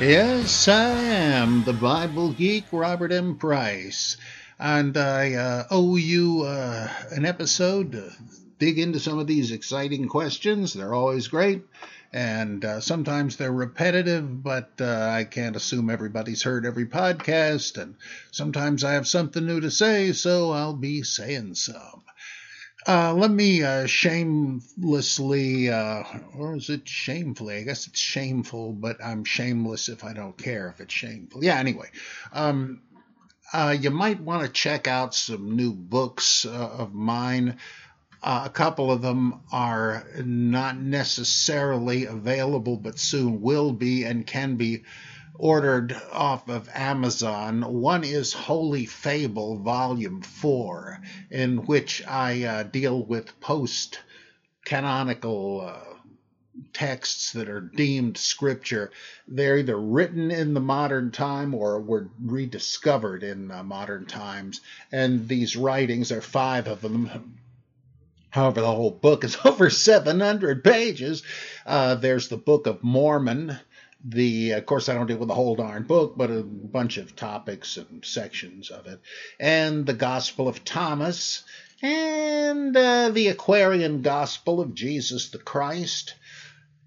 Yes, I am the Bible geek, Robert M. Price, and I uh, owe you uh, an episode to dig into some of these exciting questions. They're always great, and uh, sometimes they're repetitive, but uh, I can't assume everybody's heard every podcast, and sometimes I have something new to say, so I'll be saying some. Uh, let me uh, shamelessly, uh, or is it shamefully? I guess it's shameful, but I'm shameless if I don't care if it's shameful. Yeah, anyway. Um, uh, you might want to check out some new books uh, of mine. Uh, a couple of them are not necessarily available, but soon will be and can be ordered off of Amazon. One is Holy Fable, Volume 4, in which I uh, deal with post canonical uh, texts that are deemed scripture. They're either written in the modern time or were rediscovered in uh, modern times. And these writings are five of them. However, the whole book is over 700 pages. Uh, there's the Book of Mormon, the of course I don't deal with the whole darn book, but a bunch of topics and sections of it, and the Gospel of Thomas, and uh, the Aquarian Gospel of Jesus the Christ,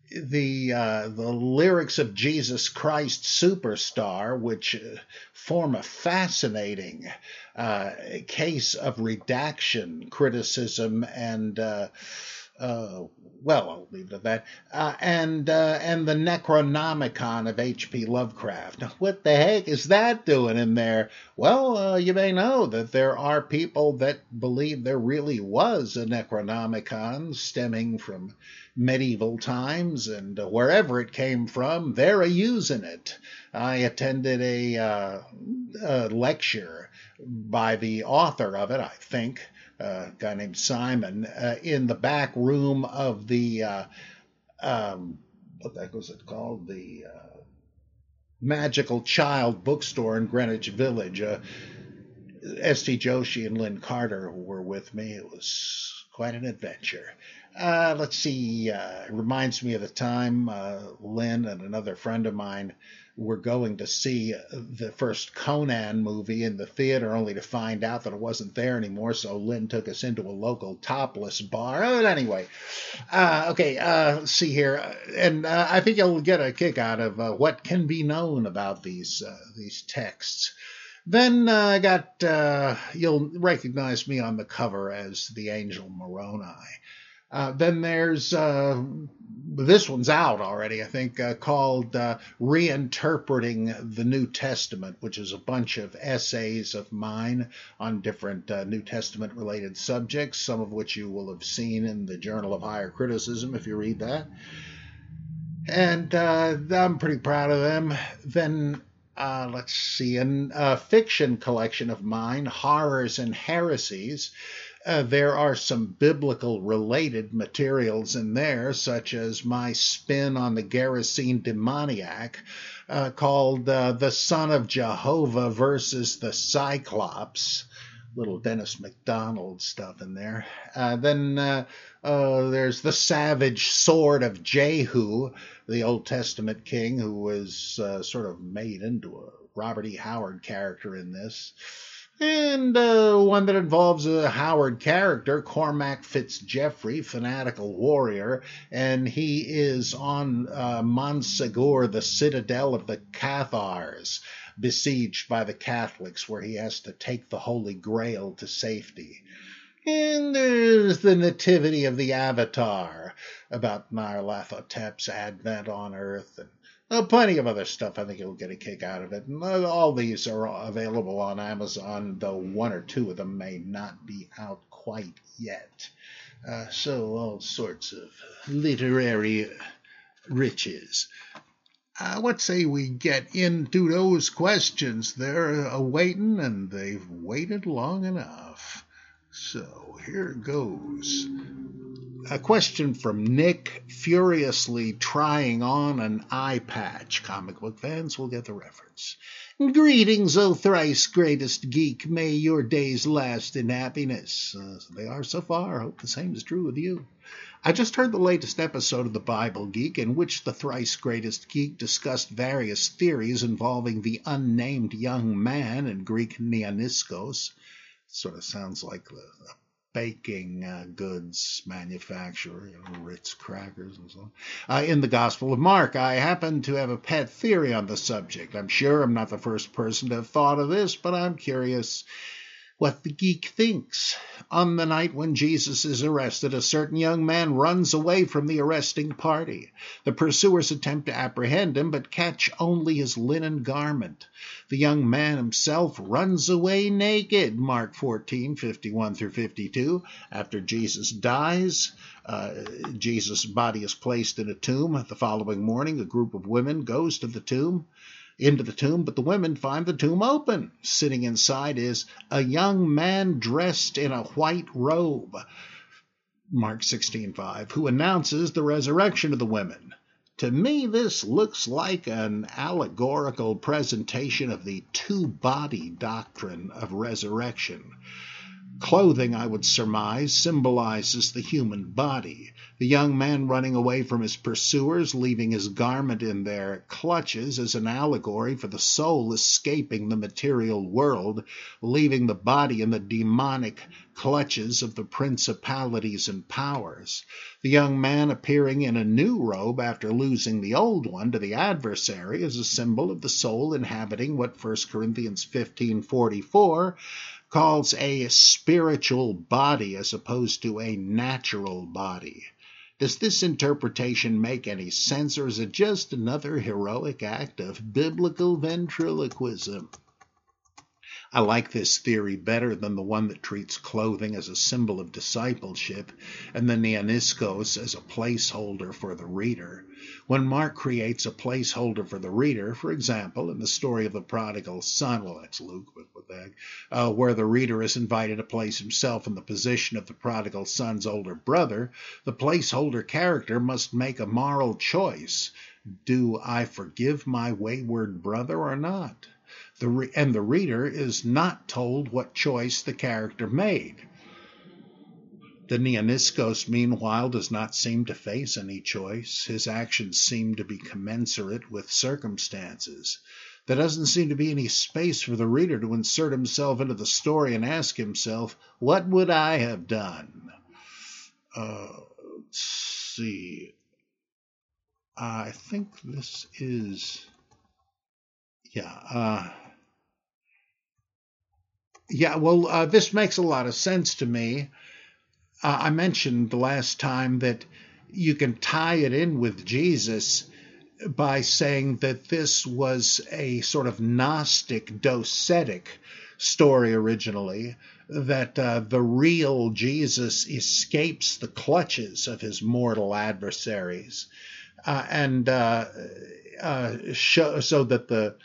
the uh, the lyrics of Jesus Christ Superstar, which uh, form a fascinating uh, case of redaction, criticism, and uh, uh, well, I'll leave it at that. Uh, and uh, and the Necronomicon of H.P. Lovecraft. What the heck is that doing in there? Well, uh, you may know that there are people that believe there really was a Necronomicon stemming from medieval times, and wherever it came from, they're a using it. I attended a, uh, a lecture by the author of it, I think a guy named Simon, uh, in the back room of the, uh, um, what the heck was it called? The uh, Magical Child bookstore in Greenwich Village. Uh, S.T. Joshi and Lin Carter were with me. It was quite an adventure. Uh, let's see, uh, it reminds me of the time Lin and another friend of mine were going to see the first Conan movie in the theater, only to find out that it wasn't there anymore. So Lin took us into a local topless bar. But anyway, uh, okay, uh, see here, and uh, I think you'll get a kick out of uh, what can be known about these uh, these texts. Then uh, I got you'll recognize me on the cover as the Angel Moroni. Uh, then there's uh, this one's out already, I think, uh, called uh, Reinterpreting the New Testament, which is a bunch of essays of mine on different uh, New Testament related subjects, some of which you will have seen in the Journal of Higher Criticism if you read that. And uh, I'm pretty proud of them. Then let's see, a fiction collection of mine, Horrors and Heresies uh, there are some biblical related materials in there, such as my spin on the Gerasene demoniac, uh, called uh, The Son of Jehovah versus the Cyclops. Little Dennis MacDonald stuff in there. Uh, then uh, uh, there's the savage sword of Jehu, the Old Testament king, who was sort of made into a Robert E. Howard character in this and uh, one that involves a Howard character, Cormac Fitzgeoffrey, fanatical warrior, and he is on uh, Montsegur, the citadel of the Cathars, besieged by the Catholics, where he has to take the Holy Grail to safety. And there's the nativity of the Avatar about Nyarlathotep's advent on Earth and uh, plenty of other stuff. I think you'll get a kick out of it. And uh, all these are available on Amazon, though one or two of them may not be out quite yet. Uh, so all sorts of literary riches. Uh, what say we get into those questions? They're awaiting, and they've waited long enough. So here goes. A question from Nick, furiously trying on an eye patch. Comic book fans will get the reference. Greetings, O thrice greatest geek. May your days last in happiness. Uh, they are so far. I hope the same is true with you. I just heard the latest episode of the Bible Geek in which the thrice greatest geek discussed various theories involving the unnamed young man in Greek Neaniskos. Sort of sounds like the baking uh, goods manufacturer, you know, Ritz crackers and so on. Uh, in the Gospel of Mark, I happen to have a pet theory on the subject. I'm sure I'm not the first person to have thought of this, but I'm curious what the geek thinks. On the night when Jesus is arrested, a certain young man runs away from the arresting party. The pursuers attempt to apprehend him, but catch only his linen garment. The young man himself runs away naked. Mark 14, 51 through 52. After Jesus dies, uh, Jesus' body is placed in a tomb. The following morning, a group of women goes to the tomb into the tomb, but the women find the tomb open. Sitting inside is a young man dressed in a white robe, Mark 16:5, who announces the resurrection of the women. To me, this looks like an allegorical presentation of the two body doctrine of resurrection. Clothing, I would surmise, symbolizes the human body. The young man running away from his pursuers, leaving his garment in their clutches, is an allegory for the soul escaping the material world, leaving the body in the demonic clutches of the principalities and powers. The young man appearing in a new robe after losing the old one to the adversary is a symbol of the soul inhabiting what 1 Corinthians 15:44 calls a spiritual body as opposed to a natural body. Does this interpretation make any sense, or is it just another heroic act of biblical ventriloquism? I like this theory better than the one that treats clothing as a symbol of discipleship and the Neaniskos as a placeholder for the reader. When Mark creates a placeholder for the reader, for example, in the story of the prodigal son, well, that's Luke, but uh, where the reader is invited to place himself in the position of the prodigal son's older brother, the placeholder character must make a moral choice. Do I forgive my wayward brother or not? The re- and the reader is not told what choice the character made. The Neaniskos, meanwhile, does not seem to face any choice. His actions seem to be commensurate with circumstances. There doesn't seem to be any space for the reader to insert himself into the story and ask himself, What would I have done? Uh, let's see. I think this is. Yeah. Uh, yeah, well, uh, this makes a lot of sense to me. Uh, I mentioned the last time that you can tie it in with Jesus by saying that this was a sort of Gnostic, docetic story originally, that uh, the real Jesus escapes the clutches of his mortal adversaries. Uh, and uh, uh show, so that the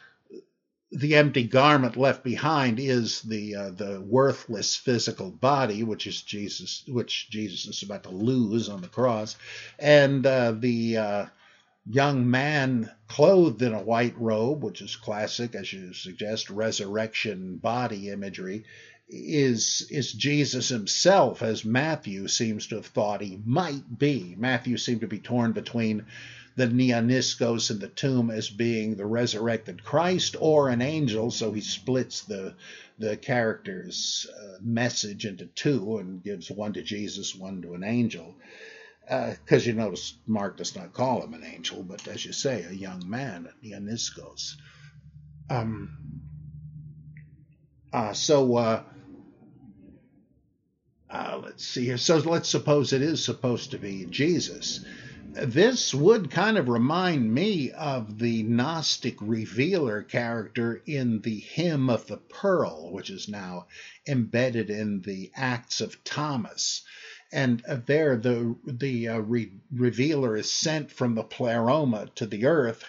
the empty garment left behind is the uh, the worthless physical body, which is Jesus, which Jesus is about to lose on the cross, and uh, the uh, young man clothed in a white robe, which is classic, as you suggest, resurrection body imagery, is is Jesus himself, as Matthew seems to have thought he might be. Matthew seemed to be torn between the Neaniskos in the tomb as being the resurrected Christ or an angel, so he splits the the character's uh, message into two and gives one to Jesus, one to an angel. Because uh, you notice Mark does not call him an angel, but as you say, a young man, Neaniskos. Um, uh, so uh, Uh, let's see here. So let's suppose it is supposed to be Jesus. This would kind of remind me of the Gnostic revealer character in the Hymn of the Pearl, which is now embedded in the Acts of Thomas. And there, the the uh, re- revealer is sent from the pleroma to the earth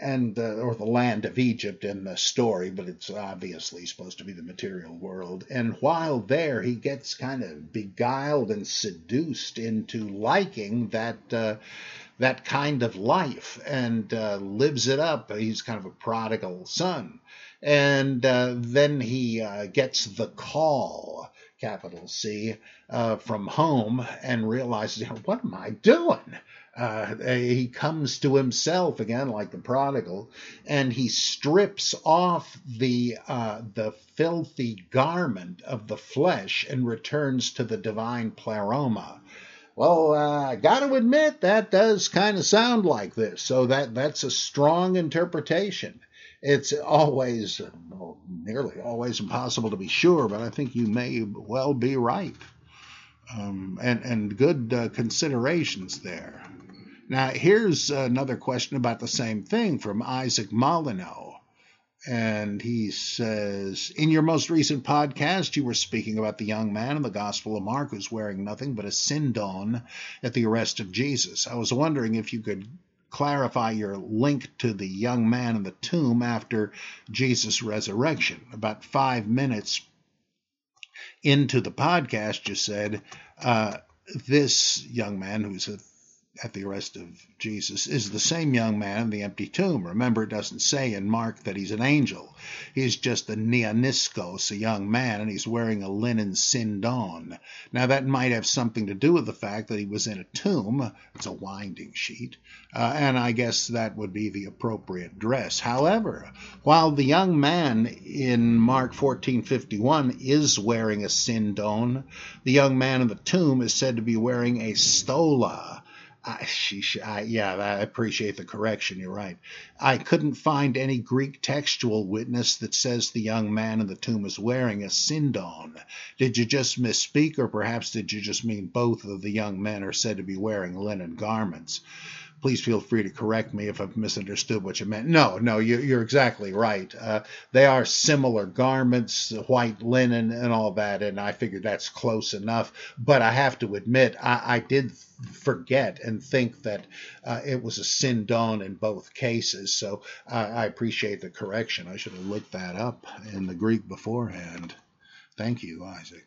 and uh, or the land of Egypt in the story, but it's obviously supposed to be the material world. And while there, he gets kind of beguiled and seduced into liking that uh, that kind of life and uh, lives it up. He's kind of a prodigal son, and uh, then he uh, gets the call. Capital C uh, from home and realizes, what am I doing? Uh, he comes to himself again, like the prodigal, and he strips off the uh, the filthy garment of the flesh and returns to the divine pleroma. Well, uh, I got to admit that does kind of sound like this. So that that's a strong interpretation. It's always, well, nearly always impossible to be sure, but I think you may well be right. Um, and and good uh, considerations there. Now, here's another question about the same thing from Isaac Molyneux. And he says, In your most recent podcast, you were speaking about the young man in the Gospel of Mark who's wearing nothing but a sindon at the arrest of Jesus. I was wondering if you could clarify your link to the young man in the tomb after Jesus' resurrection. About five minutes into the podcast, you said, uh, this young man who's a at the arrest of Jesus is the same young man in the empty tomb. Remember, it doesn't say in Mark that he's an angel. He's just a neaniskos, a young man, and he's wearing a linen sindon. Now, that might have something to do with the fact that he was in a tomb. It's a winding sheet. Uh, and I guess that would be the appropriate dress. However, while the young man in Mark 14:51 is wearing a sindon, the young man in the tomb is said to be wearing a stola I, I, yeah, I appreciate the correction. You're right. I couldn't find any Greek textual witness that says the young man in the tomb is wearing a sindon. Did you just misspeak, or perhaps did you just mean both of the young men are said to be wearing linen garments? Please feel free to correct me if I've misunderstood what you meant. No, no, you're, exactly right. Uh, they are similar garments, white linen, and all that, and I figured that's close enough. But I have to admit, I, I did forget and think that uh, it was a sin sindon in both cases. So I, I appreciate the correction. I should have looked that up in the Greek beforehand. Thank you, Isaac.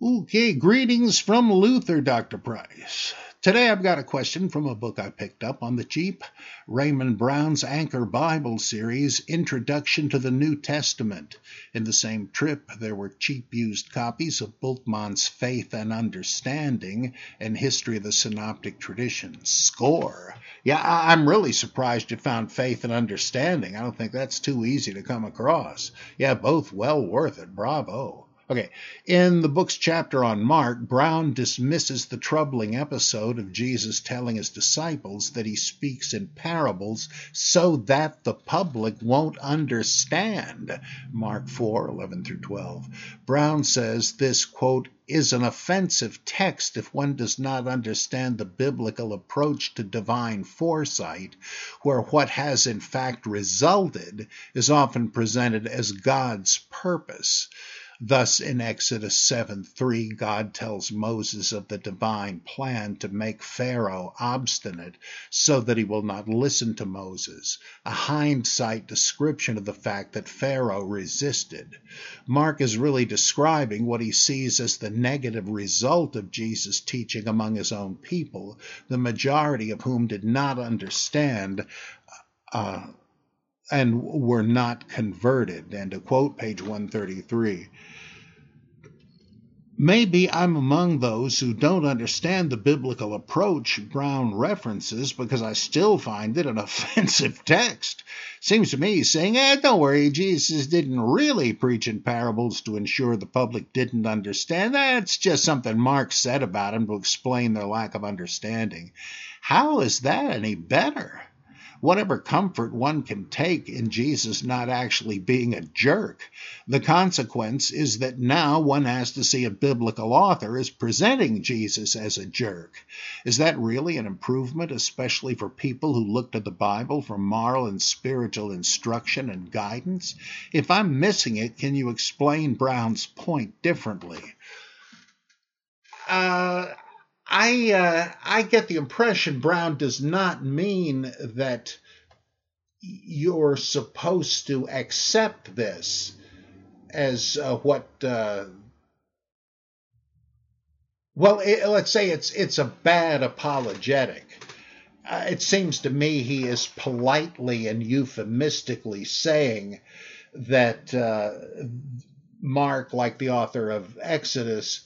Okay, greetings from Luther, Dr. Price. Today I've got a question from a book I picked up on the cheap Raymond Brown's Anchor Bible series, Introduction to the New Testament. In the same trip, there were cheap used copies of Bultmann's Faith and Understanding and History of the Synoptic Tradition. Score! Yeah, I'm really surprised you found Faith and Understanding. I don't think that's too easy to come across. Yeah, both well worth it. Bravo. Okay, in the book's chapter on Mark, Brown dismisses the troubling episode of Jesus telling his disciples that he speaks in parables so that the public won't understand. Mark 4 11 through 12. Brown says this, quote, is an offensive text if one does not understand the biblical approach to divine foresight, where what has in fact resulted is often presented as God's purpose. Thus, in Exodus 7 3, God tells Moses of the divine plan to make Pharaoh obstinate so that he will not listen to Moses, a hindsight description of the fact that Pharaoh resisted. Mark is really describing what he sees as the negative result of Jesus' teaching among his own people, the majority of whom did not understand. Uh, and were not converted. And to quote page 133, Maybe I'm among those who don't understand the biblical approach Brown references because I still find it an offensive text. Seems to me saying, eh, don't worry, Jesus didn't really preach in parables to ensure the public didn't understand. That's just something Mark said about him to explain their lack of understanding. How is that any better? Whatever comfort one can take in Jesus not actually being a jerk. The consequence is that now one has to see a biblical author as presenting Jesus as a jerk. Is that really an improvement, especially for people who look to the Bible for moral and spiritual instruction and guidance? If I'm missing it, can you explain Brown's point differently? Uh, I uh, I get the impression Brown does not mean that you're supposed to accept this as uh, what. Uh, well, it, let's say it's it's a bad apologetic. Uh, it seems to me he is politely and euphemistically saying that uh, Mark, like the author of Exodus,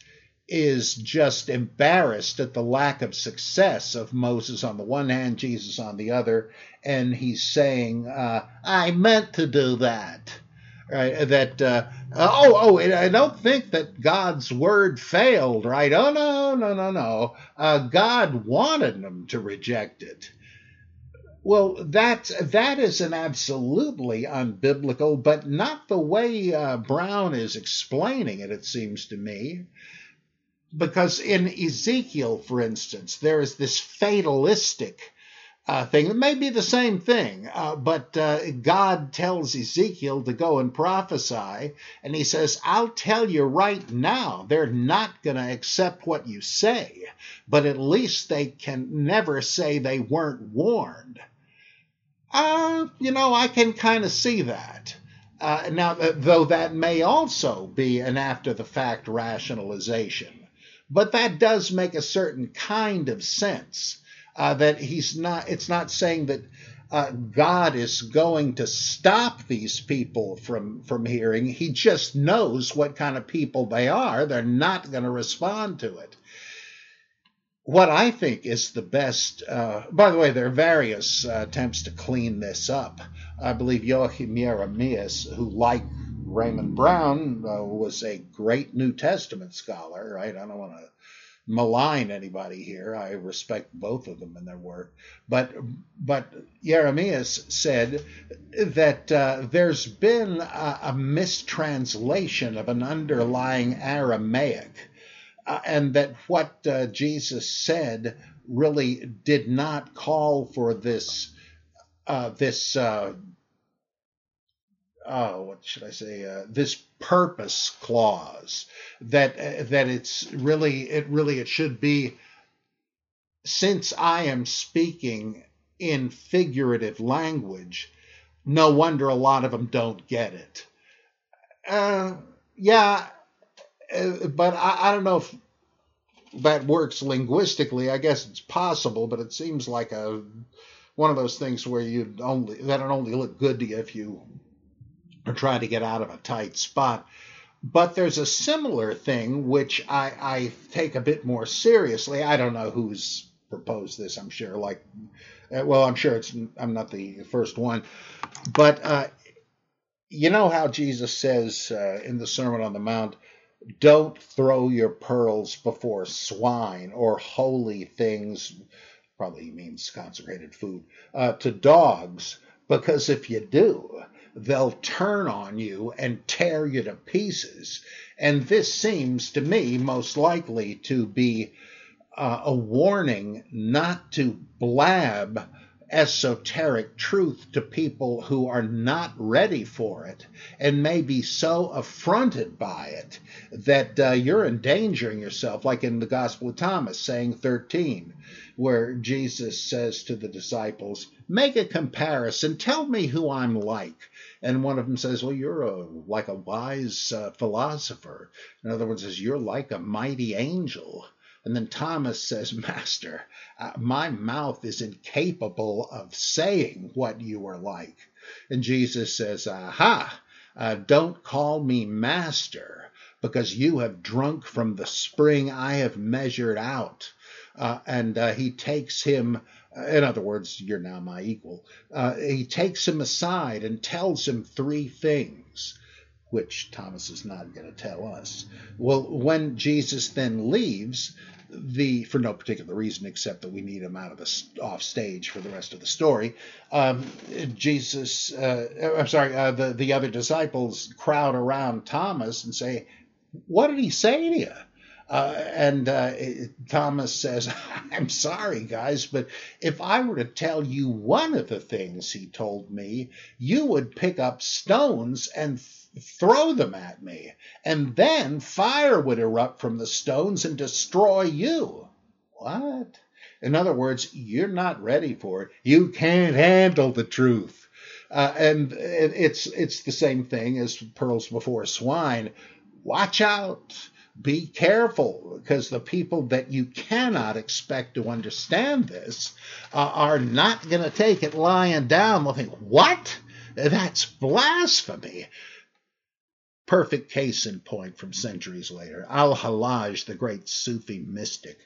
is just embarrassed at the lack of success of Moses on the one hand, Jesus on the other, and he's saying, uh, "I meant to do that." Right? That uh, oh oh, I don't think that God's word failed. Right? Oh no no no no. Uh, God wanted them to reject it. Well, that that is an absolutely unbiblical, but not the way uh, Brown is explaining it. It seems to me because in Ezekiel, for instance, there is this fatalistic uh, thing. It may be the same thing, uh, but uh, God tells Ezekiel to go and prophesy, and he says, I'll tell you right now, they're not going to accept what you say, but at least they can never say they weren't warned. Uh, you know, I can kind of see that. Uh, now, though that may also be an after the fact rationalization. But that does make a certain kind of sense uh, that he's not, it's not saying that uh, God is going to stop these people from, from hearing. He just knows what kind of people they are. They're not going to respond to it. What I think is the best, uh, by the way, there are various uh, attempts to clean this up. I believe Joachim Jeremias, who, like Raymond Brown uh, was a great New Testament scholar, right? I don't want to malign anybody here. I respect both of them and their work. But but Jeremias said that uh, there's been a, a, mistranslation of an underlying Aramaic, uh, and that what uh, Jesus said really did not call for this uh, this uh, oh, what should I say? Uh, this purpose clause that uh, that it's really it really it should be since I am speaking in figurative language, no wonder a lot of them don't get it. Uh, yeah, uh, but I, I don't know if that works linguistically. I guess it's possible, but it seems like a one of those things where you only that it only look good to you if you or trying to get out of a tight spot. But there's a similar thing which I, I take a bit more seriously. I don't know who's proposed this. I'm sure, like, uh, well, I'm sure it's I'm not the first one, but uh, you know how Jesus says uh, in the Sermon on the Mount, "Don't throw your pearls before swine or holy things." Probably means consecrated food uh, to dogs, because if you do, they'll turn on you and tear you to pieces. And this seems to me most likely to be uh, a warning not to blab esoteric truth to people who are not ready for it and may be so affronted by it that uh, you're endangering yourself, like in the Gospel of Thomas, saying 13, where Jesus says to the disciples, Make a comparison, tell me who I'm like. And one of them says, Well, you're a, like a wise uh, philosopher. In other words, says, You're like a mighty angel. And then Thomas says, Master, uh, my mouth is incapable of saying what you are like. And Jesus says, Aha, uh, don't call me master, because you have drunk from the spring I have measured out. Uh, and uh, he takes him in other words, you're now my equal. Uh, he takes him aside and tells him three things, which Thomas is not going to tell us. Well, when Jesus then leaves, the for no particular reason except that we need him out of the off stage for the rest of the story. Um, Jesus, uh, I'm sorry, uh, the the other disciples crowd around Thomas and say, "What did he say to you?" Uh, and uh, Thomas says, I'm sorry, guys, but if I were to tell you one of the things he told me, you would pick up stones and throw them at me. And then fire would erupt from the stones and destroy you. What? In other words, you're not ready for it. You can't handle the truth. Uh, and it's it's the same thing as pearls before swine. Watch out be careful because the people that you cannot expect to understand this uh, are not going to take it lying down. They'll think, what? That's blasphemy. Perfect case in point from centuries later. Al Hallaj, the great Sufi mystic,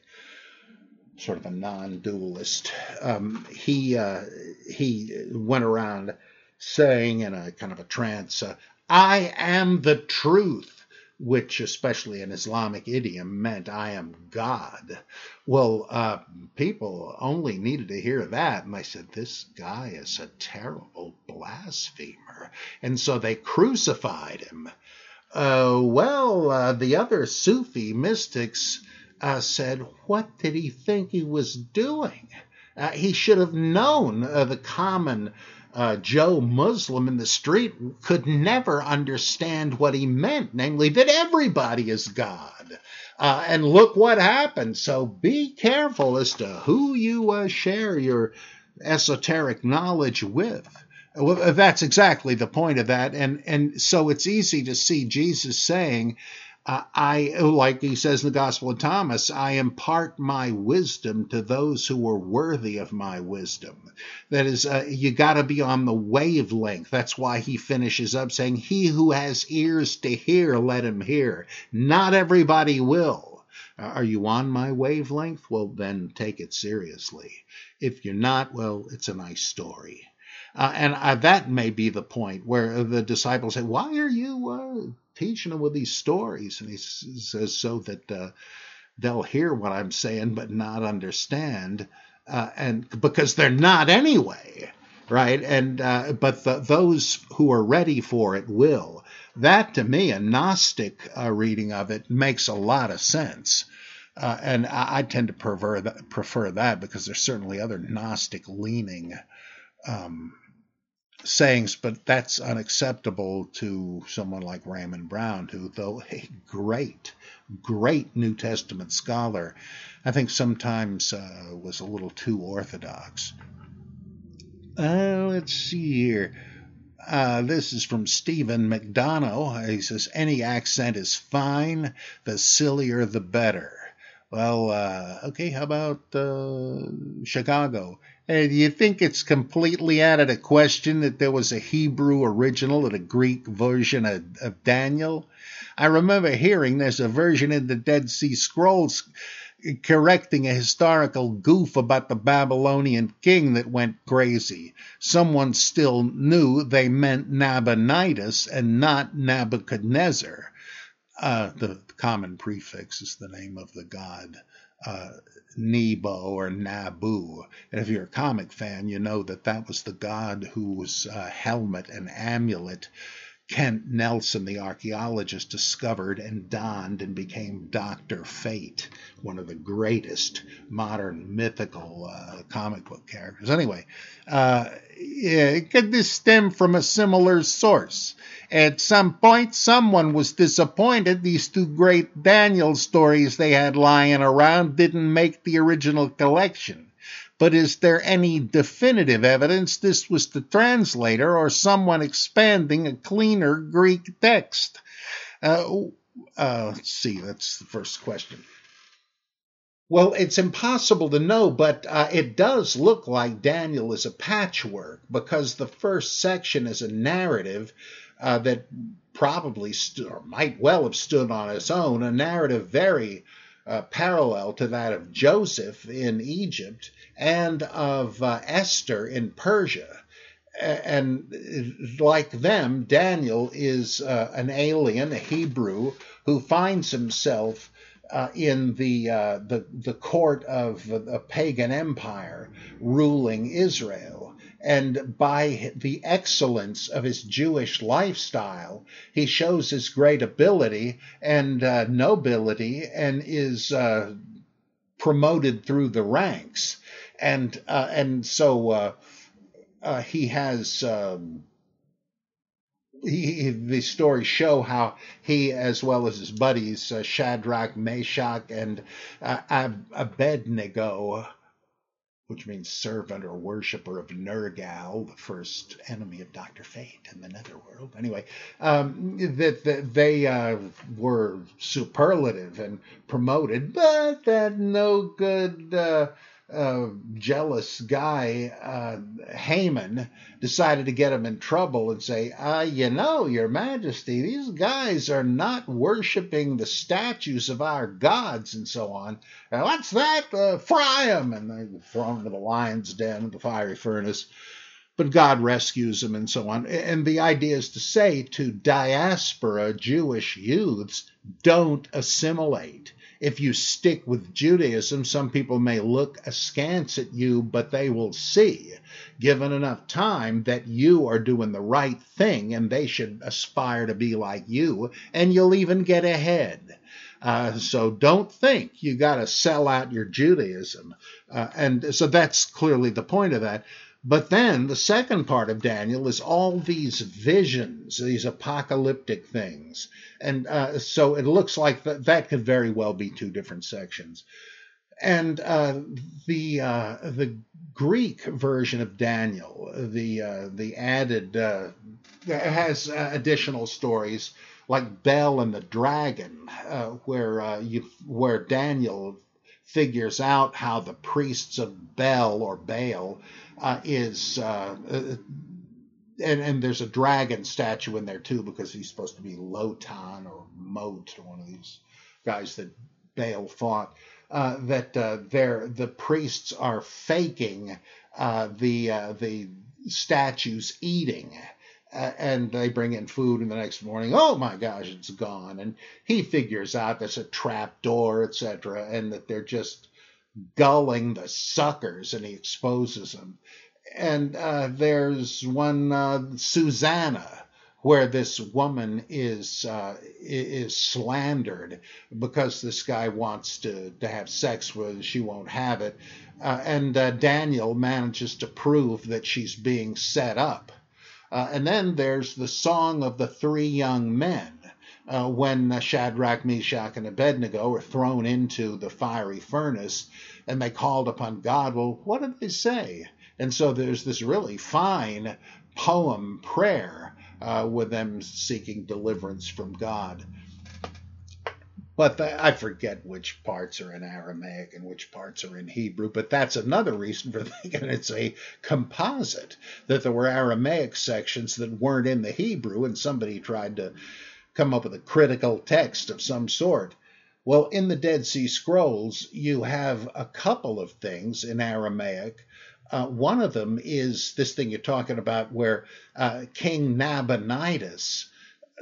sort of a non dualist, um, he, uh, he went around saying in a kind of a trance, uh, I am the truth which, especially in Islamic idiom, meant I am God. Well, uh, people only needed to hear that, and they said, This guy is a terrible blasphemer. And so they crucified him. Uh, well, uh, the other Sufi mystics uh, said, What did he think he was doing? Uh, he should have known uh, the common uh, Joe Muslim in the street could never understand what he meant, namely that everybody is God. And look what happened. So be careful as to who you share your esoteric knowledge with. Well, that's exactly the point of that. And, and so it's easy to see Jesus saying, uh, I, like he says in the Gospel of Thomas, I impart my wisdom to those who are worthy of my wisdom. That is, uh, you got to be on the wavelength. That's why he finishes up saying, He who has ears to hear, let him hear. Not everybody will. Uh, are you on my wavelength? Well, then take it seriously. If you're not, well, it's a nice story. Uh, and that may be the point where the disciples say, Why are you uh, teaching them with these stories. And he says so that uh, they'll hear what I'm saying but not understand, uh, and because they're not anyway, right? And uh, but the, those who are ready for it will. That to me, a Gnostic uh, reading of it makes a lot of sense. And I, I, tend to prefer that, prefer that because there's certainly other Gnostic leaning um, sayings, but that's unacceptable to someone like Raymond Brown, who, though a great, great New Testament scholar, I think sometimes uh, was a little too orthodox. Uh, let's see here. Uh, this is from Stephen McDonough. He says, Any accent is fine, the sillier the better. Well, uh, okay, how about uh, Chicago? Do you think it's completely out of the question that there was a Hebrew original and a Greek version of, of Daniel? I remember hearing there's a version in the Dead Sea Scrolls correcting a historical goof about the Babylonian king that went crazy. Someone still knew they meant Nabonidus and not Nebuchadnezzar. Uh, the common prefix is the name of the god uh, Nebo or Nabu. And if you're a comic fan, you know that that was the god whose uh, helmet and amulet Kent Nelson, the archaeologist, discovered and donned and became Dr. Fate, one of the greatest modern mythical uh, comic book characters. Anyway, uh, yeah, could stem from a similar source? At some point, someone was disappointed these two great Daniel stories they had lying around didn't make the original collection but is there any definitive evidence this was the translator or someone expanding a cleaner Greek text? Uh, uh, let's see, that's the first question. Well, it's impossible to know, but uh, it does look like Daniel is a patchwork because the first section is a narrative uh, that probably st- or might well have stood on its own, a narrative very uh, parallel to that of Joseph in Egypt and of uh, Esther in Persia. And like them, Daniel is uh, an alien, a Hebrew, who finds himself uh, in the, uh, the the court of a pagan empire ruling Israel. And by the excellence of his Jewish lifestyle, he shows his great ability and uh, nobility and is uh, promoted through the ranks. And uh, and so uh, uh, he has. Um, he, the stories show how he, as well as his buddies uh, Shadrach, Meshach, and Abednego, which means servant or worshiper of Nergal, the first enemy of Doctor Fate in the Netherworld. Anyway, um, that, that they uh, were superlative and promoted, but that no good uh, jealous guy, uh, Haman, decided to get him in trouble and say, uh, You know, Your Majesty, these guys are not worshiping the statues of our gods and so on. And what's that? Uh, fry them! And they throw them to the lion's den, the fiery furnace. But God rescues them and so on. And the idea is to say to diaspora Jewish youths, don't assimilate if you stick with Judaism, some people may look askance at you, but they will see, given enough time, that you are doing the right thing and they should aspire to be like you, and you'll even get ahead. Uh, so don't think you got to sell out your Judaism. Uh, and so that's clearly the point of that. But then the second part of Daniel is all these visions, these apocalyptic things. And uh, so it looks like that, that could very well be two different sections. And uh, the uh, the Greek version of Daniel, the uh, the added uh, has uh, additional stories like Bel and the Dragon, where you where Daniel figures out how the priests of Bel or Baal uh, is uh, uh, and and there's a dragon statue in there too because he's supposed to be Lotan or Mot or one of these guys that Baal fought. Uh, that uh, they're, the priests are faking uh, the the statues eating. And they bring in food, and the next morning, oh my gosh, it's gone. And he figures out there's a trap door, etc., and that they're just gulling the suckers, and he exposes them. And uh, there's one uh, Susanna, where this woman is uh, is slandered because this guy wants to, to have sex with her, she won't have it, uh, and uh, Daniel manages to prove that she's being set up. Uh, and then there's the song of the three young men, uh, when Shadrach, Meshach, and Abednego were thrown into the fiery furnace and they called upon God. Well, what did they say? And so there's this really fine poem prayer uh, with them seeking deliverance from God. But the, I forget which parts are in Aramaic and which parts are in Hebrew, but that's another reason for thinking it's a composite, that there were Aramaic sections that weren't in the Hebrew, and somebody tried to come up with a critical text of some sort. Well, in the Dead Sea Scrolls, you have a couple of things in Aramaic. Uh, one of them is this thing you're talking about, where uh, King Nabonidus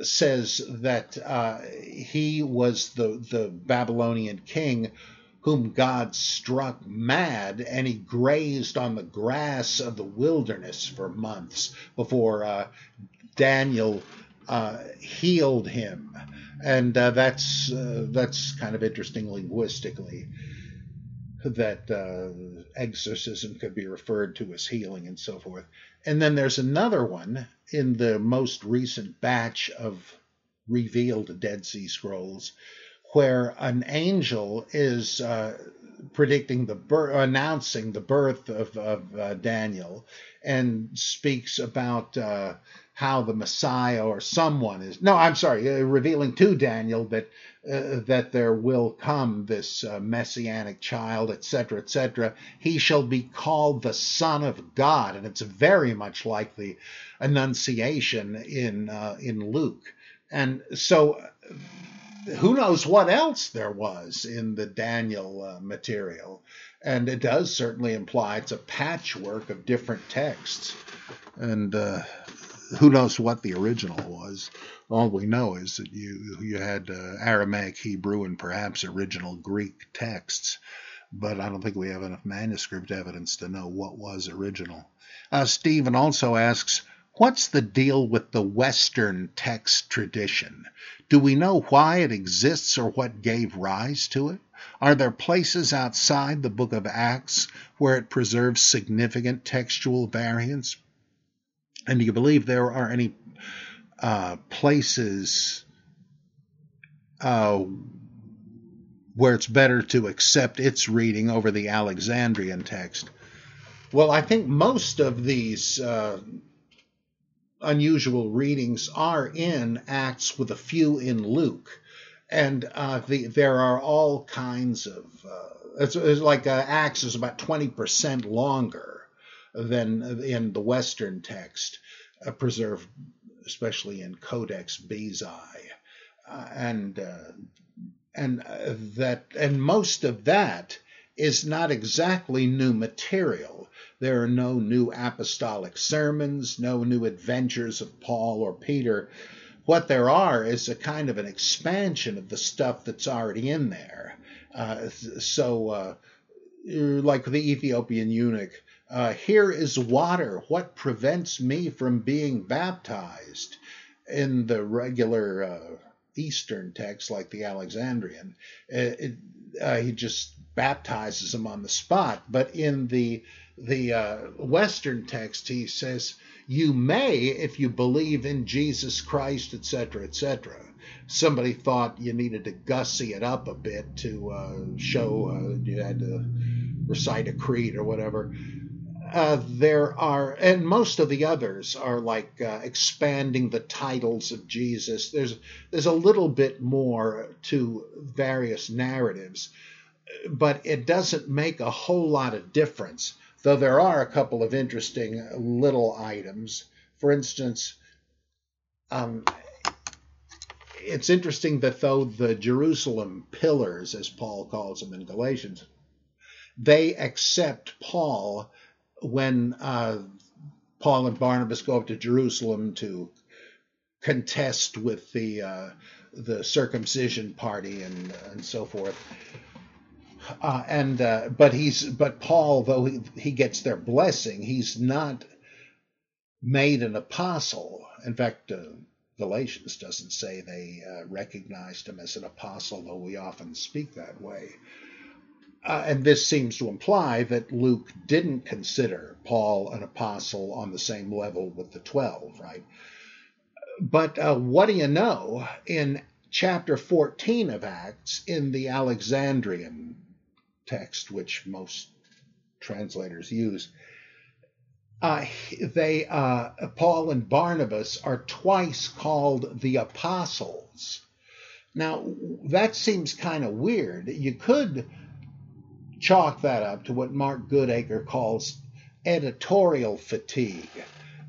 says that uh, he was the, the Babylonian king whom God struck mad, and he grazed on the grass of the wilderness for months before uh, Daniel uh, healed him, and uh, that's uh, that's kind of interesting linguistically that uh, exorcism could be referred to as healing and so forth. And then there's another one in the most recent batch of revealed Dead Sea Scrolls where an angel is uh, predicting the birth, announcing the birth of, of uh, Daniel, and speaks about uh, how the Messiah or someone is. No, I'm sorry, uh, revealing to Daniel that uh, that there will come this uh, messianic child, etc., etc. He shall be called the Son of God, and it's very much like the Annunciation in uh, in Luke. And so, who knows what else there was in the Daniel uh, material? And it does certainly imply it's a patchwork of different texts. And uh, who knows what the original was? All we know is that you you had uh, Aramaic, Hebrew, and perhaps original Greek texts, but I don't think we have enough manuscript evidence to know what was original. Uh, Stephen also asks, What's the deal with the Western text tradition? Do we know why it exists or what gave rise to it? Are there places outside the book of Acts where it preserves significant textual variance? And do you believe there are any uh, places uh, where it's better to accept its reading over the Alexandrian text? Well, I think most of these uh, unusual readings are in Acts, with a few in Luke. And uh, the, there are all kinds of. Uh, it's, it's, like uh, Acts is about 20% longer than in the Western text, uh, preserved especially in Codex Bezae. Uh, and uh, and that and most of that is not exactly new material. There are no new apostolic sermons, no new adventures of Paul or Peter. What there are is a kind of an expansion of the stuff that's already in there. Uh, so, uh, like the Ethiopian eunuch, uh, here is water. What prevents me from being baptized? In the regular uh, Eastern text, like the Alexandrian, it, it, uh, he just baptizes him on the spot. But in the the uh, Western text, he says, You may, if you believe in Jesus Christ, etc., etc. Somebody thought you needed to gussy it up a bit to uh, show uh, you had to recite a creed or whatever. Uh, there are, and most of the others are like uh, expanding the titles of Jesus. There's there's a little bit more to various narratives, but it doesn't make a whole lot of difference though there are a couple of interesting little items. For instance, um, it's interesting that though the Jerusalem pillars, as Paul calls them in Galatians, they accept Paul when uh, Paul and Barnabas go up to Jerusalem to contest with the uh, the circumcision party and and so forth. Uh, and uh, but he's but Paul, though he, he gets their blessing, he's not made an apostle. In fact, uh, Galatians doesn't say they uh, recognized him as an apostle, though we often speak that way. Uh, and this seems to imply that Luke didn't consider Paul an apostle on the same level with the twelve, right? But uh, what do you know? In chapter 14 of Acts, in the Alexandrian text, which most translators use, uh, they uh, Paul and Barnabas are twice called the apostles. Now that seems kind of weird. You could chalk that up to what Mark Goodacre calls editorial fatigue.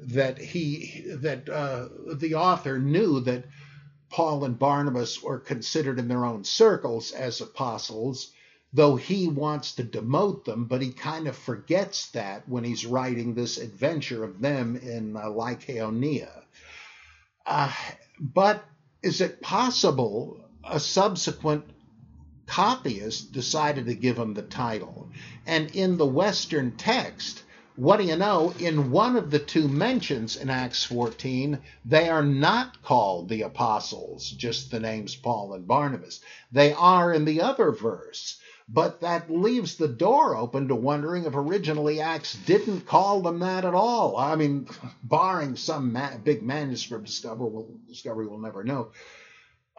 That he that uh, the author knew that Paul and Barnabas were considered in their own circles as apostles, though he wants to demote them, but he kind of forgets that when he's writing this adventure of them in uh, Lycaonia. Uh, but is it possible a subsequent copyist decided to give him the title? And in the Western text, what do you know? In one of the two mentions in Acts 14, they are not called the apostles, just the names Paul and Barnabas. They are in the other verse. But that leaves the door open to wondering if originally Acts didn't call them that at all. I mean, barring some ma- big manuscript discovery, we'll, discovery we'll never know.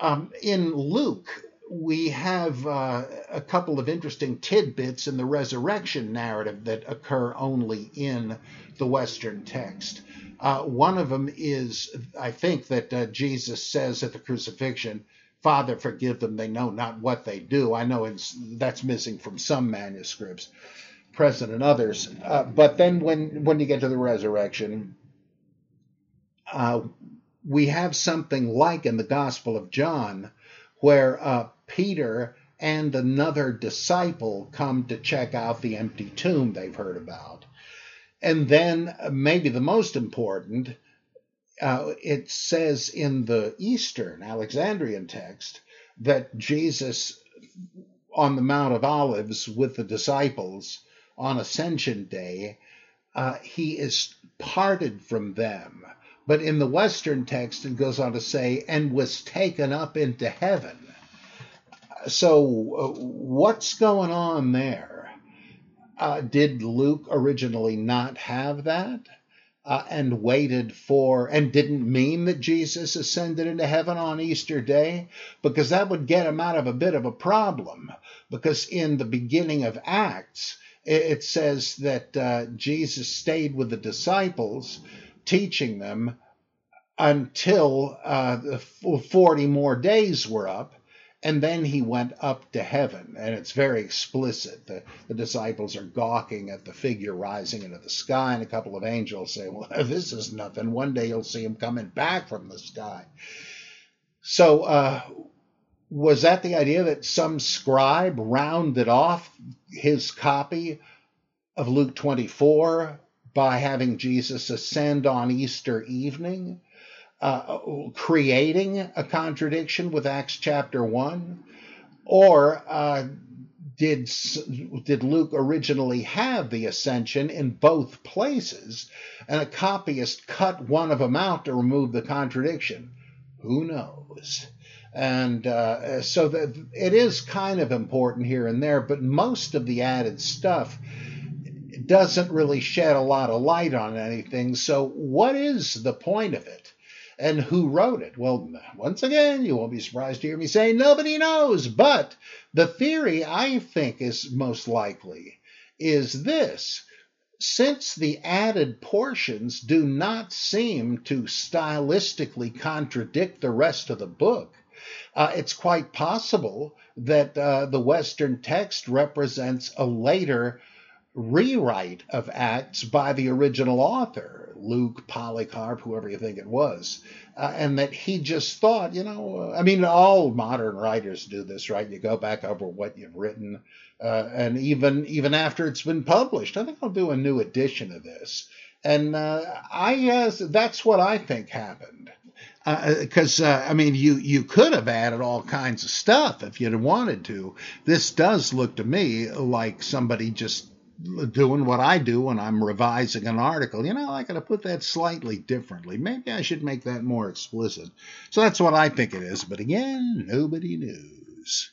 Um, in Luke, we have uh, a couple of interesting tidbits in the resurrection narrative that occur only in the Western text. Uh, one of them is, I think, that uh, Jesus says at the crucifixion, Father, forgive them, they know not what they do. I know that's missing from some manuscripts, present in others. Uh, but then when, when you get to the resurrection, uh, we have something like in the Gospel of John, where uh, Peter and another disciple come to check out the empty tomb they've heard about. And then, maybe the most important, uh, it says in the Eastern Alexandrian text that Jesus on the Mount of Olives with the disciples on Ascension Day, uh, he is parted from them. But in the Western text, it goes on to say, and was taken up into heaven. So, uh, what's going on there? Uh, did Luke originally not have that? uh, and waited for, and didn't mean that Jesus ascended into heaven on Easter Day, because that would get him out of a bit of a problem. Because in the beginning of Acts, it says that uh, Jesus stayed with the disciples, teaching them until uh, the 40 more days were up and then he went up to heaven, and it's very explicit. The, the disciples are gawking at the figure rising into the sky, and a couple of angels say, Well, this is nothing. One day you'll see him coming back from the sky. So, uh, was that the idea that some scribe rounded off his copy of Luke 24 by having Jesus ascend on Easter evening? Uh, creating a contradiction with Acts chapter 1? Or uh, did, did Luke originally have the ascension in both places and a copyist cut one of them out to remove the contradiction? Who knows? And uh, so it is kind of important here and there, but most of the added stuff doesn't really shed a lot of light on anything. So, what is the point of it? And who wrote it? Well, once again, you won't be surprised to hear me say nobody knows. But the theory I think is most likely is this. Since the added portions do not seem to stylistically contradict the rest of the book, uh, it's quite possible that uh, the Western text represents a later rewrite of Acts by the original author, Luke, Polycarp, whoever you think it was. Uh, and that he just thought, you know, uh, I mean, all modern writers do this, right? You go back over what you've written, uh, and even even after it's been published, I think I'll do a new edition of this. And uh, I, that's what I think happened because uh, uh, I mean, you you could have added all kinds of stuff if you'd wanted to. This does look to me like somebody just doing what I do when I'm revising an article. You know, I got to put that slightly differently. Maybe I should make that more explicit. So that's what I think it is. But again, nobody knows.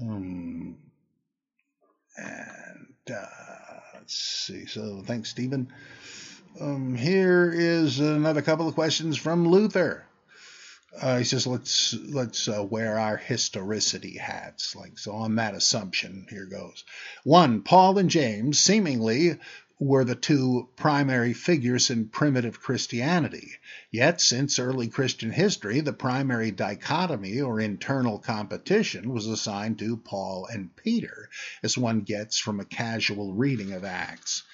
Um, and uh, let's see. So thanks, Stephen. Um, here is another couple of questions from Luther. Uh, he says, let's let's uh, wear our historicity hats. Like so, on that assumption, here goes. One, Paul and James seemingly were the two primary figures in primitive Christianity. Yet, since early Christian history, the primary dichotomy or internal competition was assigned to Paul and Peter, as one gets from a casual reading of Acts.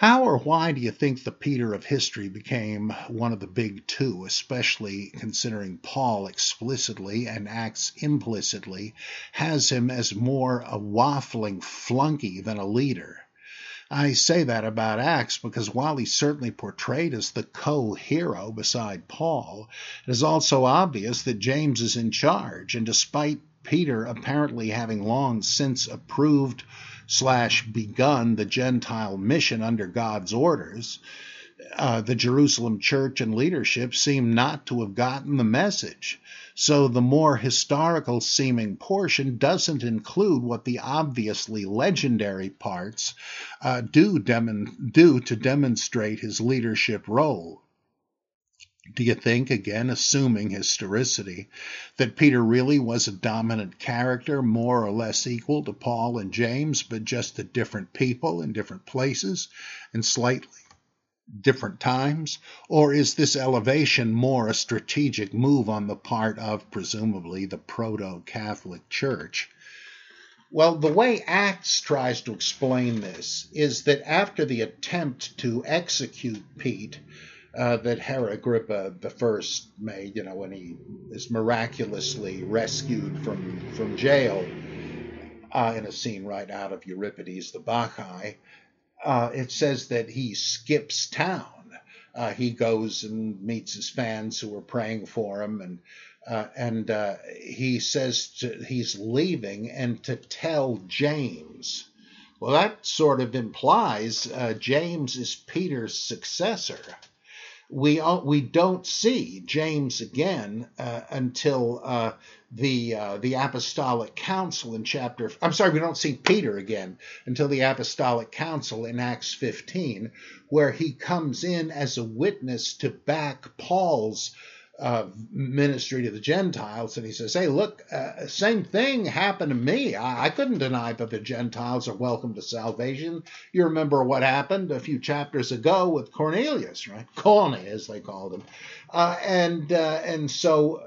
How or why do you think the Peter of history became one of the big two, especially considering Paul explicitly and Acts implicitly has him as more a waffling flunky than a leader? I say that about Acts because while he's certainly portrayed as the co hero beside Paul, it is also obvious that James is in charge, and despite Peter apparently having long since approved slash begun the Gentile mission under God's orders, uh, the Jerusalem church and leadership seem not to have gotten the message. So the more historical seeming portion doesn't include what the obviously legendary parts uh, do, dem- do to demonstrate his leadership role. Do you think, again, assuming historicity, that Peter really was a dominant character, more or less equal to Paul and James, but just a different people in different places and slightly different times? Or is this elevation more a strategic move on the part of, presumably, the proto Catholic Church? Well, the way Acts tries to explain this is that after the attempt to execute Pete, uh, that Herod Agrippa the first made, you know, when he is miraculously rescued from from jail uh, in a scene right out of Euripides the Bacchae. Uh, it says that he skips town uh, he goes and meets his fans who are praying for him, and uh, and uh, he says to, he's leaving and to tell James. Well, that sort of implies James is Peter's successor. We we don't see James again uh, until uh, the uh, the apostolic council in chapter. I'm sorry, we don't see Peter again until the apostolic council in Acts 15, where he comes in as a witness to back Paul's uh, ministry to the Gentiles, and he says, "Hey, look, uh, same thing happened to me. I, I, couldn't deny that the Gentiles are welcome to salvation. You remember what happened a few chapters ago with Cornelius, right? Corny, as they called him, uh, and uh, and so."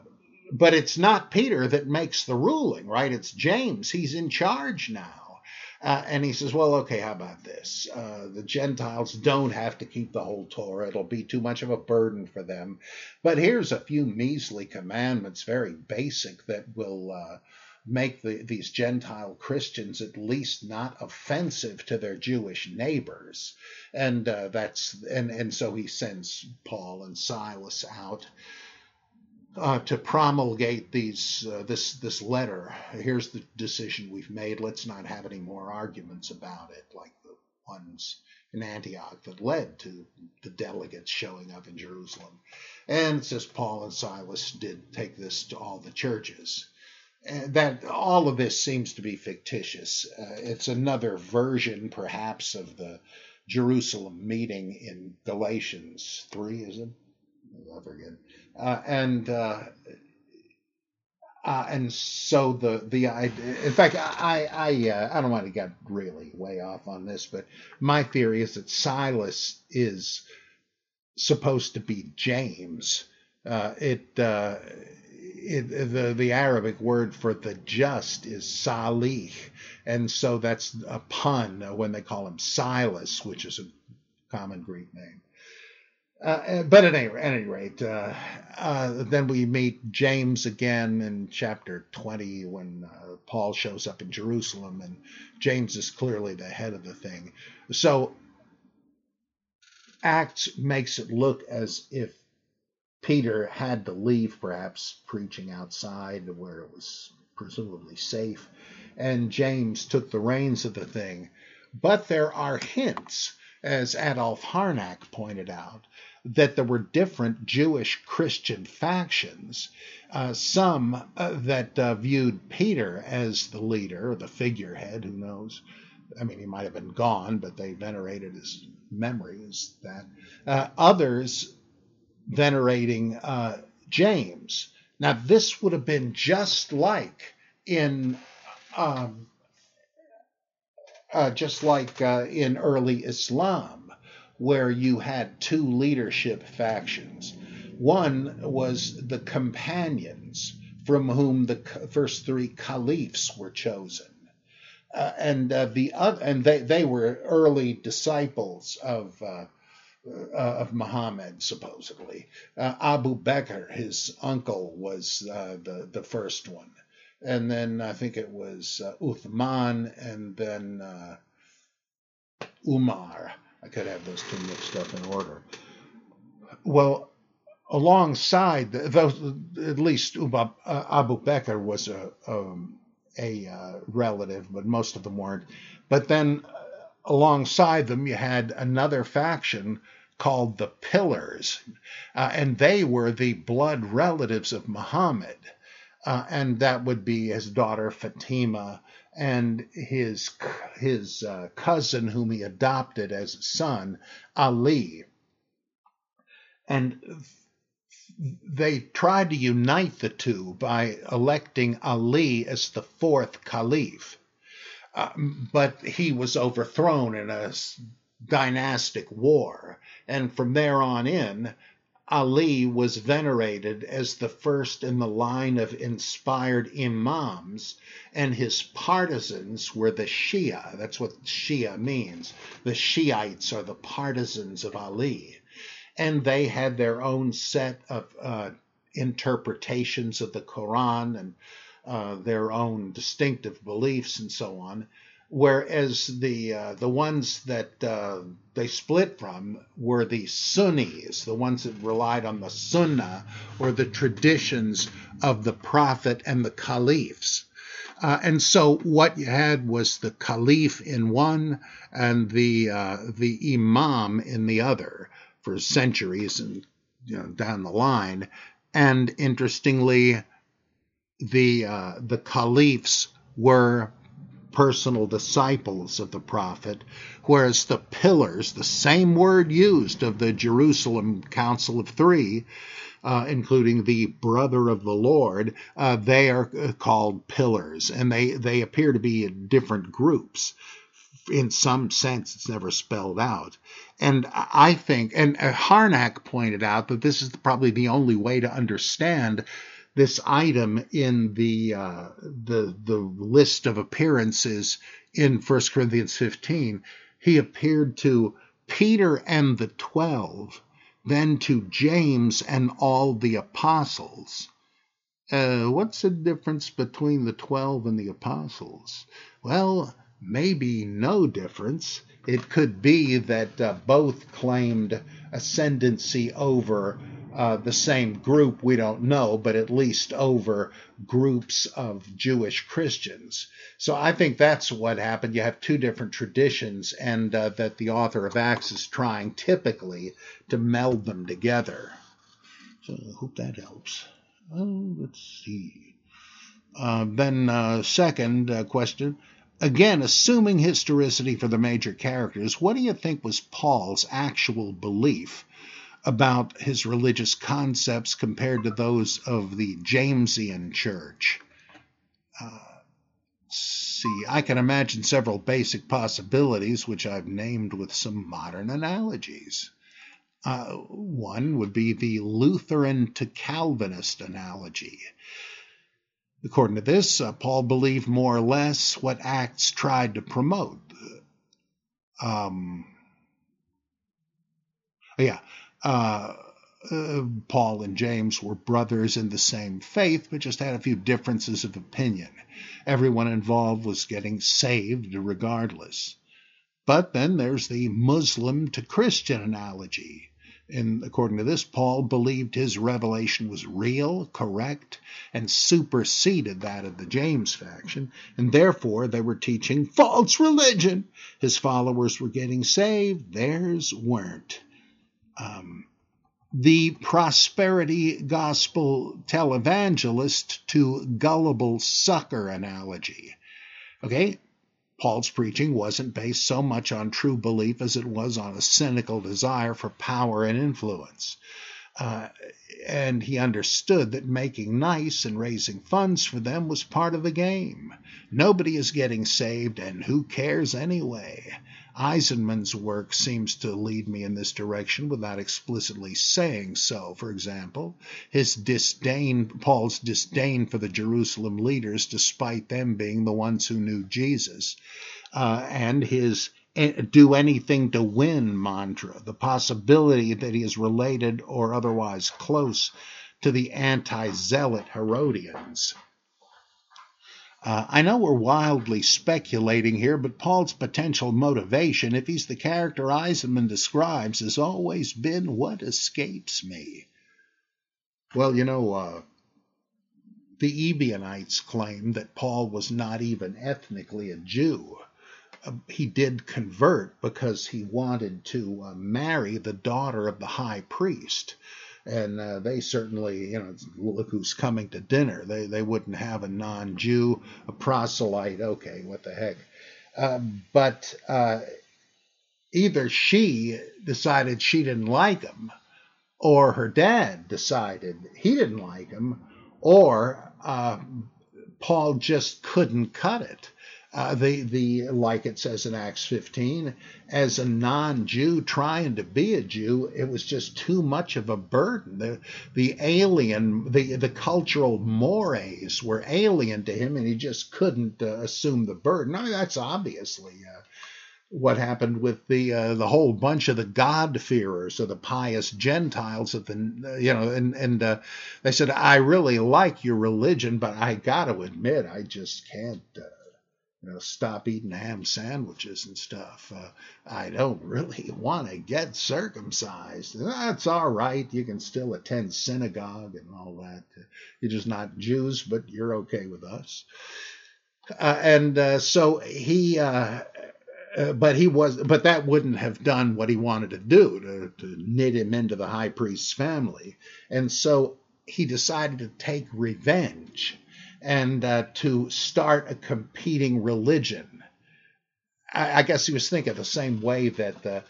But it's not Peter that makes the ruling, right? It's James. He's in charge now. Uh, and he says, Well, okay, how about this? Uh, the Gentiles don't have to keep the whole Torah. It'll be too much of a burden for them. But here's a few measly commandments, very basic, that will uh, make the, these Gentile Christians at least not offensive to their Jewish neighbors. And uh, that's and, and so he sends Paul and Silas out uh, to promulgate these uh, this this letter. Here's the decision we've made. Let's not have any more arguments about it, like the ones in Antioch that led to the delegates showing up in Jerusalem. And it says Paul and Silas did take this to all the churches. And that all of this seems to be fictitious. Uh, it's another version, perhaps, of the Jerusalem meeting in Galatians three, is it? I forget uh, and uh, uh, and so the the idea. in fact I I uh, I don't want to get really way off on this, but my theory is that Silas is supposed to be James. Uh, it, uh, it the the Arabic word for the just is salih, and so that's a pun when they call him Silas, which is a common Greek name. Uh, uh, but at any, at any rate, uh, uh, then we meet James again in chapter 20 when uh, Paul shows up in Jerusalem, and James is clearly the head of the thing. So Acts makes it look as if Peter had to leave, perhaps preaching outside where it was presumably safe, and James took the reins of the thing. But there are hints, as Adolf Harnack pointed out, that there were different Jewish Christian factions. Uh, some uh, that uh, viewed Peter as the leader, or the figurehead, who knows? I mean, he might have been gone, but they venerated his memory as that. Uh, others venerating uh, James. Now, this would have been just like in. Um, uh, just like in early Islam, where you had two leadership factions. One was the companions, from whom the first three caliphs were chosen. Uh, and uh, the other, and they, they were early disciples of uh, uh of Muhammad, supposedly. Uh, Abu Bakr, his uncle, was uh, the the first one, and then I think it was Uthman, and then Umar. I could have those two mixed up in order. Well, alongside those, at least uh, Abu Bakr was a um, a uh, relative, but most of them weren't. But then uh, alongside them, you had another faction called the Pillars, uh, and they were the blood relatives of Muhammad, uh, and that would be his daughter Fatima and his his uh, cousin, whom he adopted as a son, Ali. And they tried to unite the two by electing Ali as the fourth caliph. Uh, but he was overthrown in a dynastic war. And from there on in, Ali was venerated as the first in the line of inspired imams, and his partisans were the Shia. That's what Shia means. The Shiites are the partisans of Ali. And they had their own set of uh, interpretations of the Quran and uh, their own distinctive beliefs and so on. Whereas the uh, the ones that uh, they split from were the Sunnis, the ones that relied on the Sunnah or the traditions of the Prophet and the Caliphs. Uh, and so what you had was the Caliph in one and the uh, the Imam in the other for centuries and you know, down the line. And interestingly, the uh, the caliphs were personal disciples of the prophet, whereas the pillars, the same word used of the Jerusalem Council of Three, uh, including the brother of the Lord, uh, they are uh, called pillars, and they, they appear to be in different groups. In some sense, it's never spelled out. And I think, and uh, Harnack pointed out that this is probably the only way to understand this item in the uh, the the list of appearances in 1 Corinthians 15. He appeared to Peter and the twelve, then to James and all the apostles. Uh, what's the difference between the twelve and the apostles? Well, maybe no difference. It could be that uh, both claimed ascendancy over uh, the same group, we don't know, but at least over groups of Jewish Christians. So I think that's what happened. You have two different traditions, and uh, that the author of Acts is trying typically to meld them together. So I hope that helps. Oh, let's see. Uh, then, uh, second uh, question. Again, assuming historicity for the major characters, what do you think was Paul's actual belief about his religious concepts compared to those of the Jamesian church. Uh, see, I can imagine several basic possibilities, which I've named with some modern analogies. Uh, one would be the Lutheran to Calvinist analogy. According to this, uh, Paul believed more or less what Acts tried to promote. Um, yeah, uh, uh, Paul and James were brothers in the same faith, but just had a few differences of opinion. Everyone involved was getting saved regardless. But then there's the Muslim to Christian analogy. And according to this, Paul believed his revelation was real, correct, and superseded that of the James faction, and therefore they were teaching false religion. His followers were getting saved, theirs weren't um, the prosperity gospel televangelist to gullible sucker analogy. Okay, Paul's preaching wasn't based so much on true belief as it was on a cynical desire for power and influence. Uh, and he understood that making nice and raising funds for them was part of the game. Nobody is getting saved, and who cares anyway? Eisenman's work seems to lead me in this direction without explicitly saying so. For example, his disdain, Paul's disdain for the Jerusalem leaders, despite them being the ones who knew Jesus, uh, and his do anything to win mantra, the possibility that he is related or otherwise close to the anti zealot Herodians. Uh, I know we're wildly speculating here, but Paul's potential motivation, if he's the character Eisenman describes, has always been what escapes me. Well, you know, uh, the Ebionites claim that Paul was not even ethnically a Jew. Uh, he did convert because he wanted to uh, marry the daughter of the high priest and uh, they certainly, you know, look who's coming to dinner. They they wouldn't have a non-Jew, a proselyte. Okay, what the heck? Uh, but uh, either she decided she didn't like him, or her dad decided he didn't like him, or uh, Paul just couldn't cut it uh, the the like it says in Acts 15, as a non-Jew trying to be a Jew, it was just too much of a burden. The the alien, the the cultural mores were alien to him, and he just couldn't uh, assume the burden. I mean, that's obviously. Uh, what happened with the uh, the whole bunch of the God-fearers or the pious Gentiles at the you know and and uh, they said I really like your religion but I got to admit I just can't uh, you know, stop eating ham sandwiches and stuff. Uh, I don't really want to get circumcised. That's all right. You can still attend synagogue and all that. You're just not Jews, but you're okay with us. Uh, and uh, so he, uh, uh, but he was, but that wouldn't have done what he wanted to do to, to knit him into the high priest's family. And so he decided to take revenge and uh, to start a competing religion. I, I, guess he was thinking the same way that the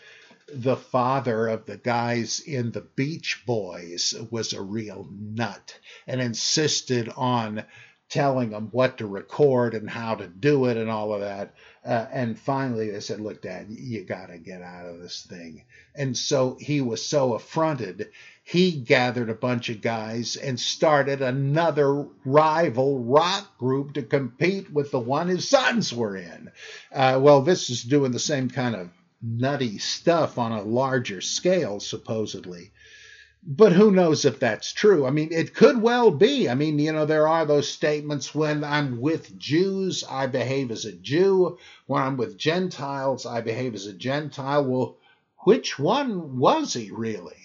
the father of the guys in the Beach Boys was a real nut and insisted on telling them what to record and how to do it and all of that. Uh, and finally, they said, Look, Dad, you got to get out of this thing. And so he was so affronted, he gathered a bunch of guys and started another rival rock group to compete with the one his sons were in. Uh, well, this is doing the same kind of nutty stuff on a larger scale, supposedly but who knows if that's true? I mean, it could well be. I mean, you know, there are those statements when I'm with Jews, I behave as a Jew. When I'm with Gentiles, I behave as a Gentile. Well, which one was he really?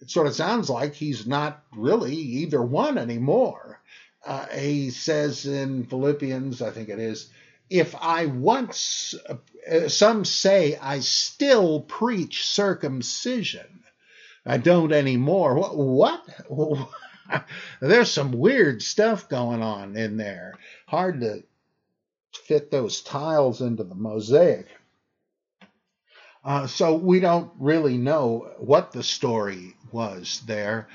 It sort of sounds like he's not really either one anymore. Uh, he says in Philippians, I think it is, if I once, uh, some say I still preach circumcision I don't anymore. What? what? There's some weird stuff going on in there. Hard to fit those tiles into the mosaic. Uh, so we don't really know what the story was there,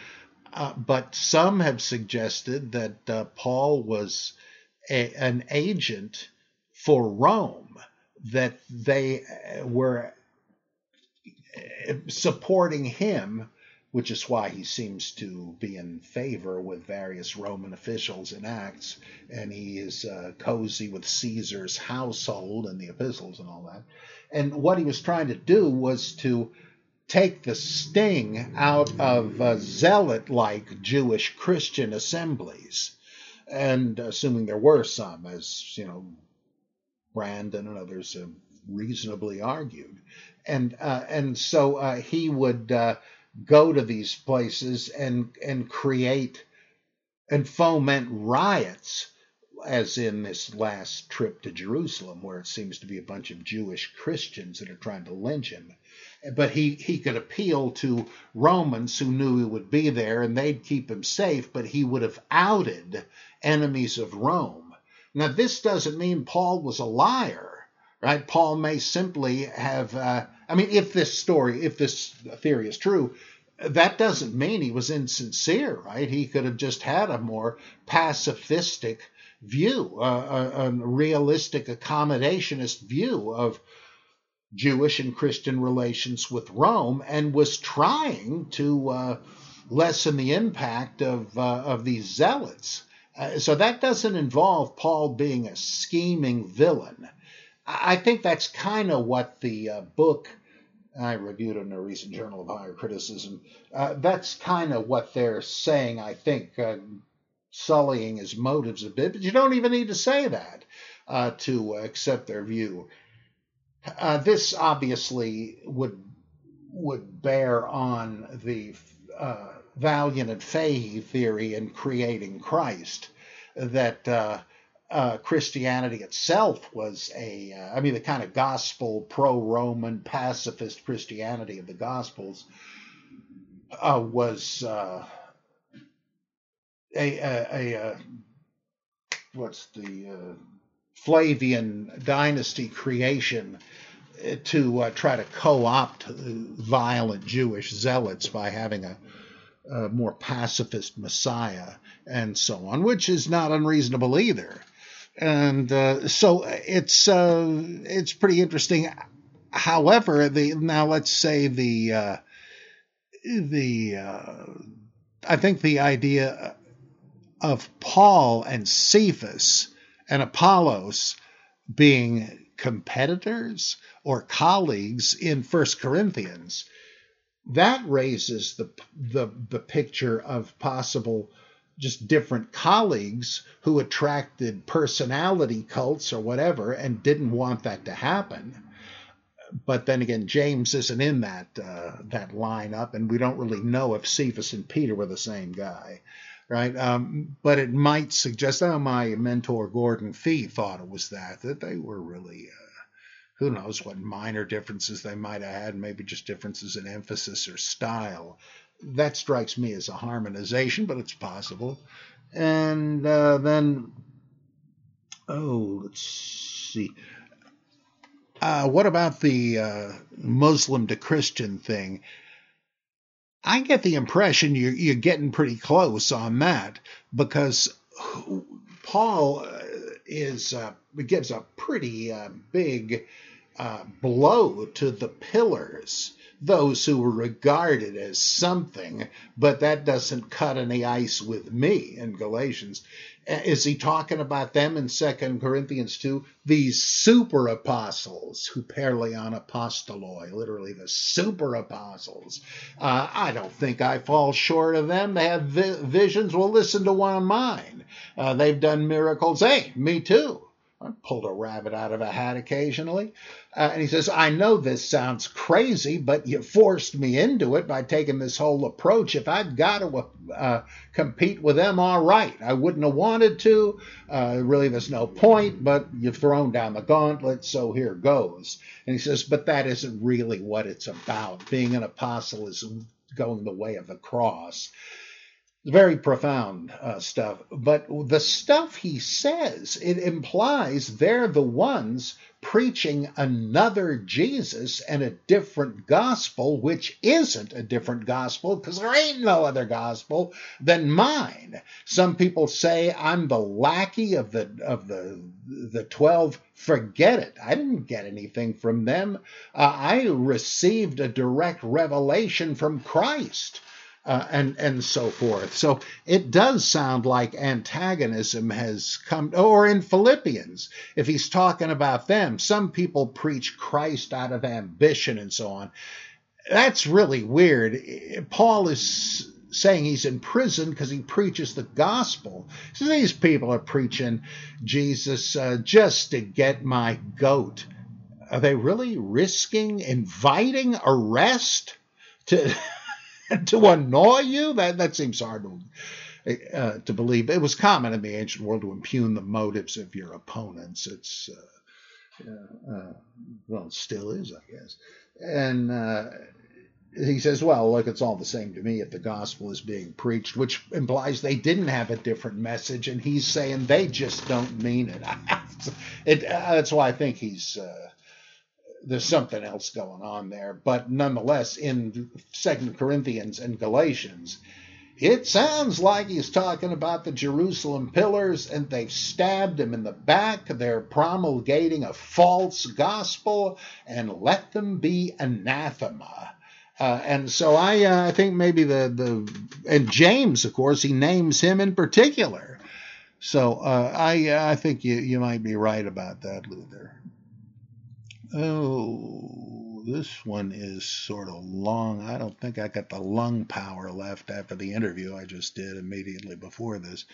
uh, but some have suggested that uh, Paul was a, an agent for Rome, that they uh, were supporting him, which is why he seems to be in favor with various Roman officials in Acts, and he is uh, cozy with Caesar's household and the epistles and all that. And what he was trying to do was to take the sting out of zealot like Jewish Christian assemblies. And assuming there were some, as you know, Brandon and others have reasonably argued, and uh, and so uh, he would uh, go to these places and and create and foment riots, as in this last trip to Jerusalem, where it seems to be a bunch of Jewish Christians that are trying to lynch him. But he, he could appeal to Romans who knew he would be there and they'd keep him safe, but he would have outed enemies of Rome. Now, this doesn't mean Paul was a liar right? Paul may simply have, uh, I mean, if this story, if this theory is true, that doesn't mean he was insincere, right? He could have just had a more pacifistic view, a, a, realistic accommodationist view of Jewish and Christian relations with Rome, and was trying to uh, lessen the impact of uh, of these zealots. Uh, so that doesn't involve Paul being a scheming villain. I think that's kind of what the uh, book I reviewed in a recent Journal of Higher Criticism. Uh, that's kind of what they're saying. I think uh, sullying his motives a bit, but you don't even need to say that to accept their view. Uh, this obviously would would bear on the uh, Valliant and Fahy theory in creating Christ that uh, Christianity itself was a, uh, I mean, the kind of gospel pro Roman pacifist Christianity of the Gospels uh, was uh, a, a, a, uh, what's the uh, Flavian dynasty creation to try to co opt violent Jewish zealots by having a, a more pacifist Messiah and so on, which is not unreasonable either and uh, so it's uh, it's pretty interesting. However, the now let's say the uh, the uh, I think the idea of Paul and Cephas and Apollos being competitors or colleagues in First Corinthians that raises the the the picture of possible just different colleagues who attracted personality cults or whatever and didn't want that to happen. But then again, James isn't in that uh, that lineup, and we don't really know if Cephas and Peter were the same guy, right? Um, but it might suggest. Oh, my mentor Gordon Fee thought it was that that they were really. Uh, who knows what minor differences they might have had, maybe just differences in emphasis or style that strikes me as a harmonization, but it's possible. And uh, then, oh, let's see. Uh, what about the uh, Muslim to Christian thing? I get the impression you're, you're getting pretty close on that because Paul uh, is uh, gives a pretty uh, big blow to the pillars those who were regarded as something, but that doesn't cut any ice with me in Galatians. Is he talking about them in Second Corinthians 2? These super apostles, who huperlian apostoloi, literally the super apostles. Uh, I don't think I fall short of them. They have vi- visions. Well, listen to one of mine. Uh, they've done miracles. Hey, me too. Pulled a rabbit out of a hat occasionally. Uh, and he says, I know this sounds crazy, but you forced me into it by taking this whole approach. If I'd got to uh, compete with them, all right. I wouldn't have wanted to. Uh, really, there's no point, but you've thrown down the gauntlet, so here goes. And he says, but that isn't really what it's about. Being an apostle is going the way of the cross very profound uh, stuff. But the stuff he says, it implies they're the ones preaching another Jesus and a different gospel, which isn't a different gospel because there ain't no other gospel than mine. Some people say I'm the lackey of the of the the twelve. Forget it. I didn't get anything from them. Uh, I received a direct revelation from Christ uh, and and so forth. So it does sound like antagonism has come. Or in Philippians, if he's talking about them, some people preach Christ out of ambition and so on. That's really weird. Paul is saying he's in prison because he preaches the gospel. So these people are preaching Jesus uh, just to get my goat. Are they really risking inviting arrest to? to annoy you? That that seems hard to uh, to believe. It was common in the ancient world to impugn the motives of your opponents. It's uh, uh, well, it still is, I guess. And uh, he says, well, look, it's all the same to me if the gospel is being preached, which implies they didn't have a different message, and he's saying they just don't mean it. it uh, that's why I think he's uh, there's something else going on there. But nonetheless, in Second Corinthians and Galatians, it sounds like he's talking about the Jerusalem pillars, and they've stabbed him in the back. They're promulgating a false gospel, and let them be anathema. Uh, and so I, uh, I think maybe the the and James, of course, he names him in particular. So uh, I I think you you might be right about that, Luther. Oh, this one is sort of long. I don't think I got the lung power left after the interview I just did immediately before this.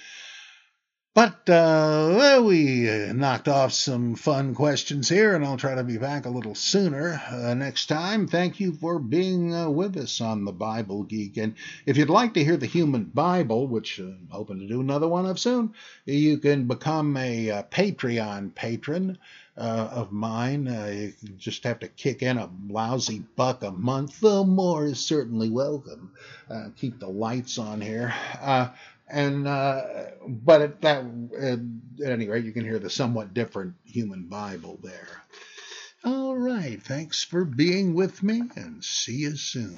But uh, we knocked off some fun questions here, and I'll try to be back a little sooner uh, next time. Thank you for being uh, with us on the Bible Geek. And if you'd like to hear the Human Bible, which I'm hoping to do another one of soon, you can become a uh, Patreon patron. Uh, of mine. you just have to kick in a lousy buck a month. The more is certainly welcome. keep the lights on here. And uh, but at that at any rate, you can hear the somewhat different human Bible there. All right, thanks for being with me, and see you soon.